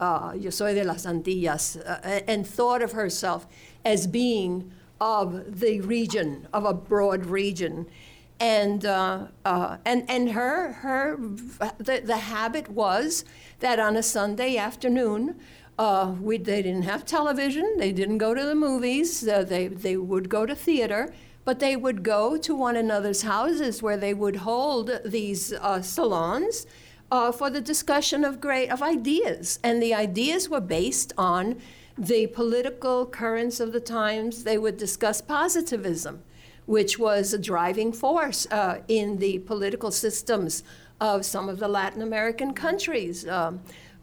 Uh, yo soy de las Antillas, uh, and thought of herself as being of the region, of a broad region and uh, uh, and and her her the, the habit was that on a Sunday afternoon. Uh, we, they didn't have television. They didn't go to the movies. Uh, they, they would go to theater, but they would go to one another's houses where they would hold these uh, salons uh, for the discussion of great of ideas. And the ideas were based on the political currents of the times. They would discuss positivism which was a driving force uh, in the political systems of some of the Latin American countries. Um,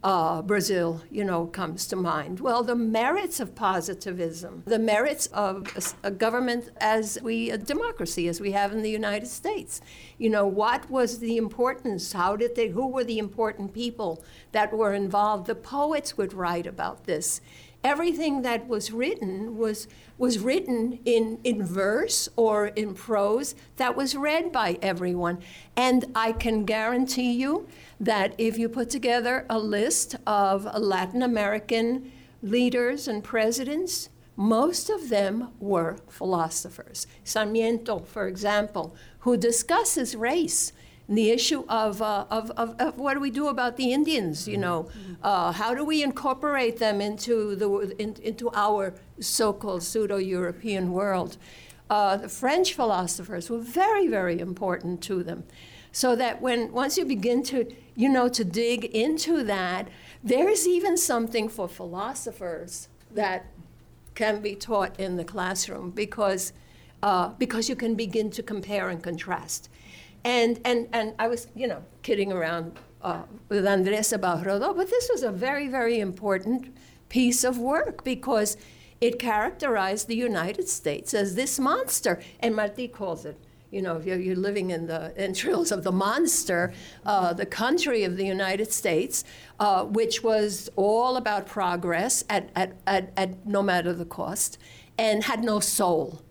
uh, Brazil, you know, comes to mind. Well, the merits of positivism, the merits of a, a, government as we, a democracy as we have in the United States. You know, what was the importance? How did they, who were the important people that were involved? The poets would write about this everything that was written was, was written in, in verse or in prose that was read by everyone. And I can guarantee you that if you put together a list of Latin American leaders and presidents, most of them were philosophers. Sarmiento, for example, who discusses race the issue of, uh, of, of, of, what do we do about the Indians, you know? Uh, how do we incorporate them into, the, in, into our so-called pseudo-European world? Uh, the French philosophers were very, very important to them. So that when, once you begin to, you know, to dig into that, there's even something for philosophers that can be taught in the classroom because, uh, because you can begin to compare and contrast. And, and, and I was, you know, kidding around uh, with Andres about Rodó, but this was a very, very important piece of work because it characterized the United States as this monster. And Martí calls it, you know, you're, you're living in the entrails of the monster, uh, the country of the United States, uh, which was all about progress at, at, at, at no matter the cost, and had no soul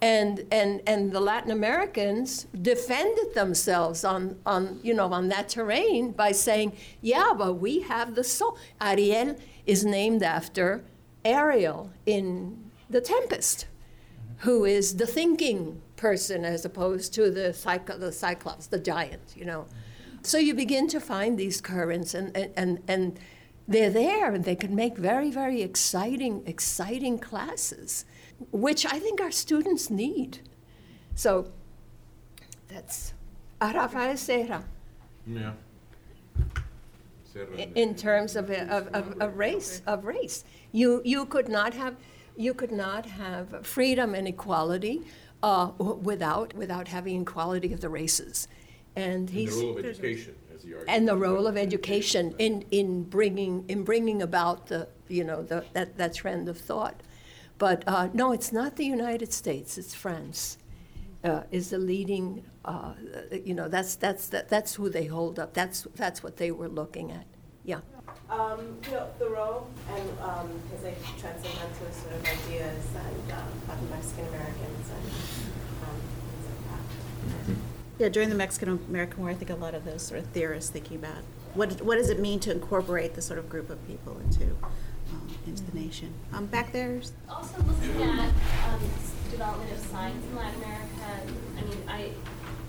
and and and the Latin Americans defended themselves on on you know on that terrain by saying, yeah, but we have the soul. Ariel is named after Ariel in The Tempest, who is the thinking person as opposed to the cycl- the Cyclops, the giant. You know, so you begin to find these currents and and and. and they're there and they can make very, very exciting, exciting classes which I think our students need. So that's Rafael Serra. Yeah. in terms of, a- of, of, of race, of race. You, you could not have, you could not have freedom and equality uh, without, without having equality of the races. And The he's, role of education, as he argued. and the role of education in, in bringing, in bringing about the, you know, the, that, that trend of thought. But uh, no, it's not the United States, it's France. Uh, is the leading, uh, you know, that's, that's, that, that's who they hold up. That's, that's what they were looking at. Yeah. Um, you know, Thoreau and um, his like transcendentalist sort of ideas and um, about the Mexican Americans and um, things like that. Yeah, during the Mexican American War, I think a lot of those sort of theorists thinking about what what does it mean to incorporate this sort of group of people into um, into the nation. Um, back there, Also looking at um, development of science in Latin America, I mean, I,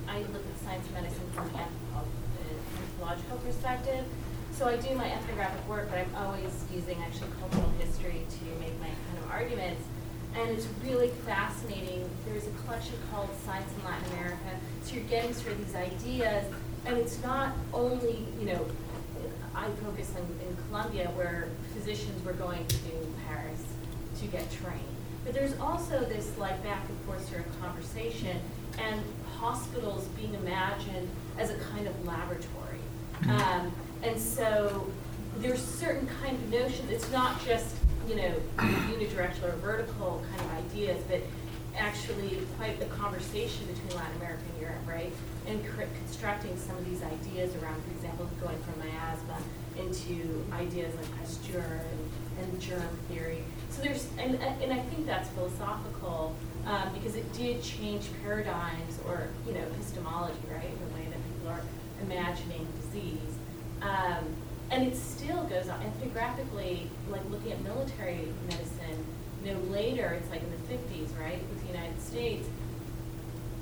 I look at science and medicine from an anthropo- uh, anthropological perspective. So I do my ethnographic work, but I'm always using actually cultural history to make my kind of arguments. And it's really fascinating. There's a collection called Science in Latin America. So you're getting sort of these ideas, and it's not only, you know, I focus in, in Colombia where physicians were going to Paris to get trained. But there's also this like back and forth sort of conversation and hospitals being imagined as a kind of laboratory. Um, and so there's certain kind of notions, it's not just, you know, unidirectional or vertical kind of ideas, but actually quite the conversation between Latin America and Europe, right? And cr- constructing some of these ideas around, for example, going from miasma into ideas like Pasteur and, and germ theory. So there's, and, and I think that's philosophical um, because it did change paradigms or, you know, epistemology, right? The way that people are imagining disease. Um, and it still goes on ethnographically, like looking at military medicine, you know, later, it's like in the 50s, right, with the United States.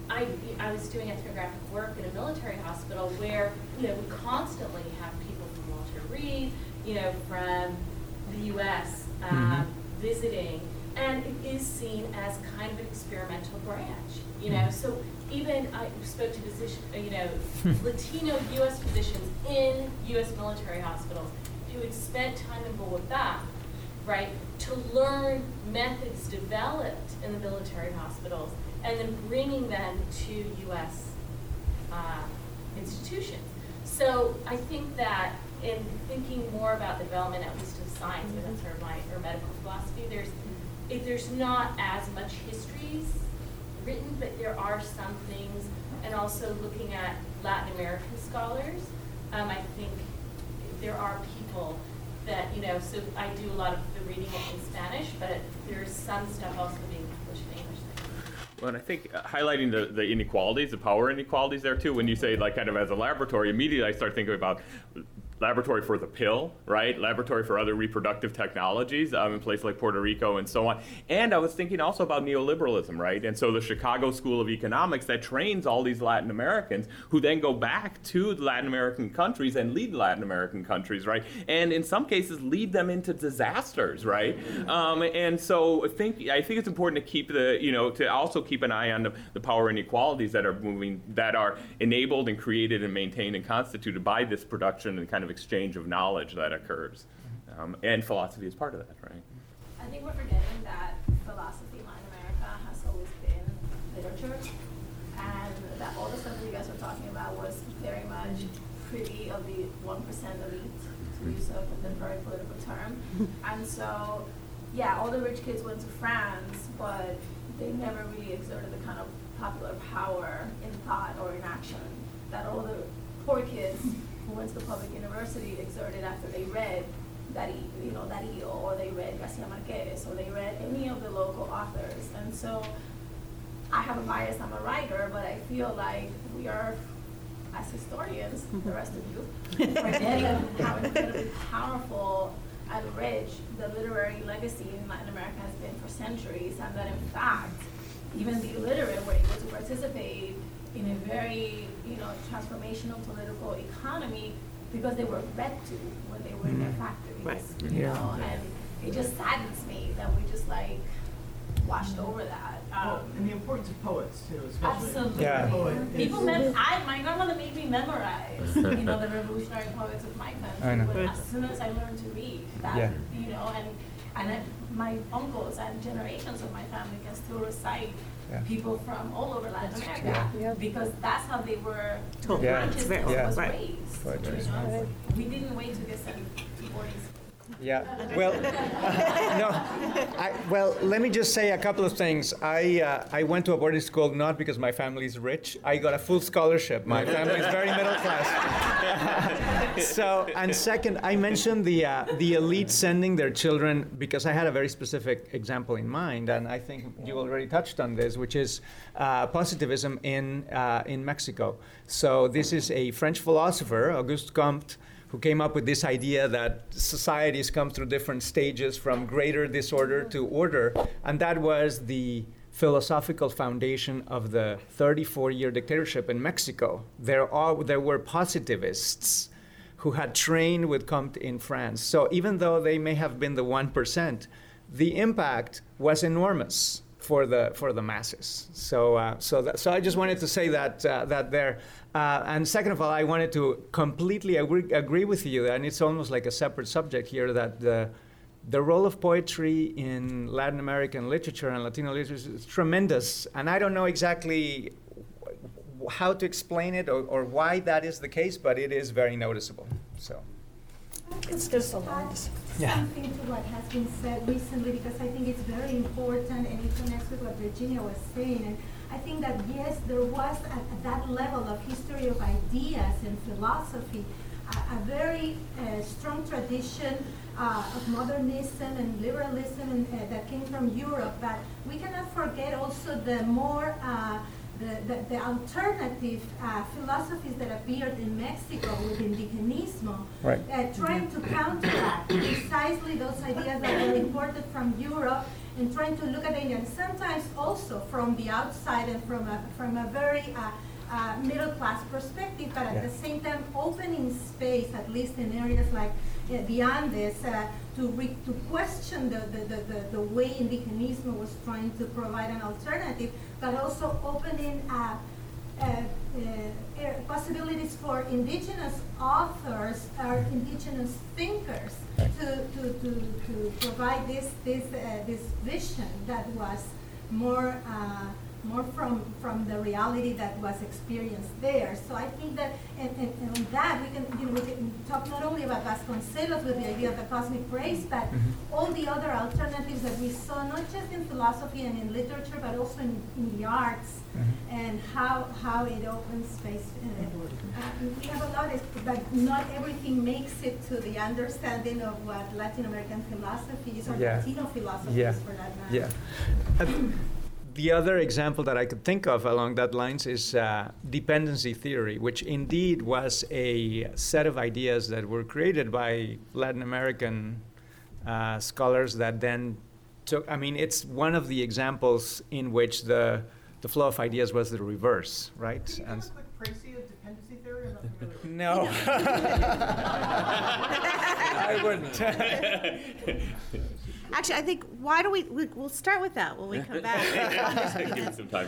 I, I was doing ethnographic work in a military hospital where, you know, we constantly have people from Walter Reed, you know, from the US um, visiting, and it is seen as kind of an experimental branch, you know. So even I spoke to physician, uh, you know, Latino US physicians in US military hospitals who had spent time in Bogota, right, to learn methods developed in the military hospitals and then bringing them to U.S. Uh, institutions. So I think that in thinking more about the development, at least of science, and that's sort of my or medical philosophy, there's if there's not as much histories written, but there are some things, and also looking at Latin American scholars, um, I think there are people that, you know, so I do a lot of the reading in Spanish, but there's some stuff also being published in English. Well, and I think uh, highlighting the, the inequalities, the power inequalities there too, when you say like kind of as a laboratory, immediately I start thinking about laboratory for the pill, right? Laboratory for other reproductive technologies um, in places like Puerto Rico and so on. And I was thinking also about neoliberalism, right? And so the Chicago School of Economics that trains all these Latin Americans who then go back to the Latin American countries and lead Latin American countries, right? And in some cases lead them into disasters, right? Um, and so I think I think it's important to keep the you know to also keep an eye on the, the power inequalities that are moving that are enabled and created and maintained and constituted by this production and kind of exchange of knowledge that occurs. Um, and philosophy is part of that, right? I think we're forgetting that philosophy in Latin America has always been literature, and that all the stuff that you guys were talking about was very much pretty of the one percent elite, to use a contemporary political term. And so, yeah, all the rich kids went to France, but they never really exerted the kind of popular power in thought or in action that all the poor kids who went to the public university exerted after they read Dari, you know, Darío, or they read Garcia Marquez, or they read any of the local authors. And so I have a bias, I'm a writer, but I feel like we are, as historians, the rest of you, forgetting how incredibly powerful and rich the literary legacy in Latin America has been for centuries, and that in fact, even the illiterate were able to participate in a very, you know, transformational political economy because they were read to when they were in their mm-hmm. factories. Right. You know, and it just saddens me that we just like washed mm-hmm. over that. Well, um, and the importance of poets too, especially. Absolutely. Yeah. Poet People, mem- I, my grandmother made me memorize, you know, the revolutionary poets of my I know. country. As soon as I learned to read, that, Yeah. you know, and, and I, my uncles and generations of my family can still recite Yeah. people from all over Latin America. Yeah. Because that's how they were, Told. Yeah. consciousness Yeah. was Right. raised. Poetry, you know? We didn't wait to get sent to boarding school. Yeah, well, no, I, well, let me just say a couple of things. I, uh, I went to a boarding school not because my family is rich. I got a full scholarship. My family is very middle class. so, and second, I mentioned the, uh, the elite sending their children because I had a very specific example in mind, and I think you already touched on this, which is uh, positivism in, uh, in Mexico. So, this is a French philosopher, Auguste Comte who came up with this idea that societies come through different stages from greater disorder to order, and that was the philosophical foundation of the 34 year dictatorship in Mexico. There, are, there were positivists who had trained with Comte in France. So even though they may have been the 1%, the impact was enormous for the for the masses. So uh, so that, so I just wanted to say that uh, that there. Uh, and second of all, I wanted to completely agree, agree with you, and it's almost like a separate subject here that the the role of poetry in Latin American literature and Latino literature is tremendous, and I don't know exactly how to explain it or, or why that is the case, but it is very noticeable. So. It's just a lot. Yeah. Something to what has been said recently, because I think it's very important and it connects with what Virginia was saying. And I think that yes, there was at, at that level of history of ideas and philosophy, a, a very uh, strong tradition uh, of modernism and liberalism and, uh, that came from Europe. But we cannot forget also the more uh, the, the, the alternative uh, philosophies that appeared in Mexico with indigenismo, Right. uh, trying to counteract precisely those ideas that were imported from Europe and trying to look at it and sometimes also from the outside and from a, from a very uh, uh, middle class perspective, but at Yeah. the same time opening space, at least in areas like uh, the Andes, uh, to, re- to question the, the, the, the, the way indigenismo was trying to provide an alternative, but also opening up uh, uh, possibilities for indigenous authors or indigenous thinkers to, to, to, to provide this, this, uh, this vision that was more, uh, more from, from the reality that was experienced there. So I think that, and, and, and on that, we can, you know, we can talk not only about Vasconcelos with the idea of the cosmic race, but all the other alternatives that we saw, not just in philosophy and in literature, but also in, in the arts, and how, how it opens space. Uh, we have a lot, of, but not everything makes it to the understanding of what Latin American philosophy is, or Yeah. Latino philosophy Yeah. is for that matter. Yeah. The other example that I could think of along that lines is uh, dependency theory, which indeed was a set of ideas that were created by Latin American uh, scholars that then took. I mean, it's one of the examples in which the the flow of ideas was the reverse, right? Can you And us a quick précis of dependency theory? I'm not familiar with it. no, I wouldn't. Actually, I think, why do we, we, we'll start with that when we come back. Give it some time.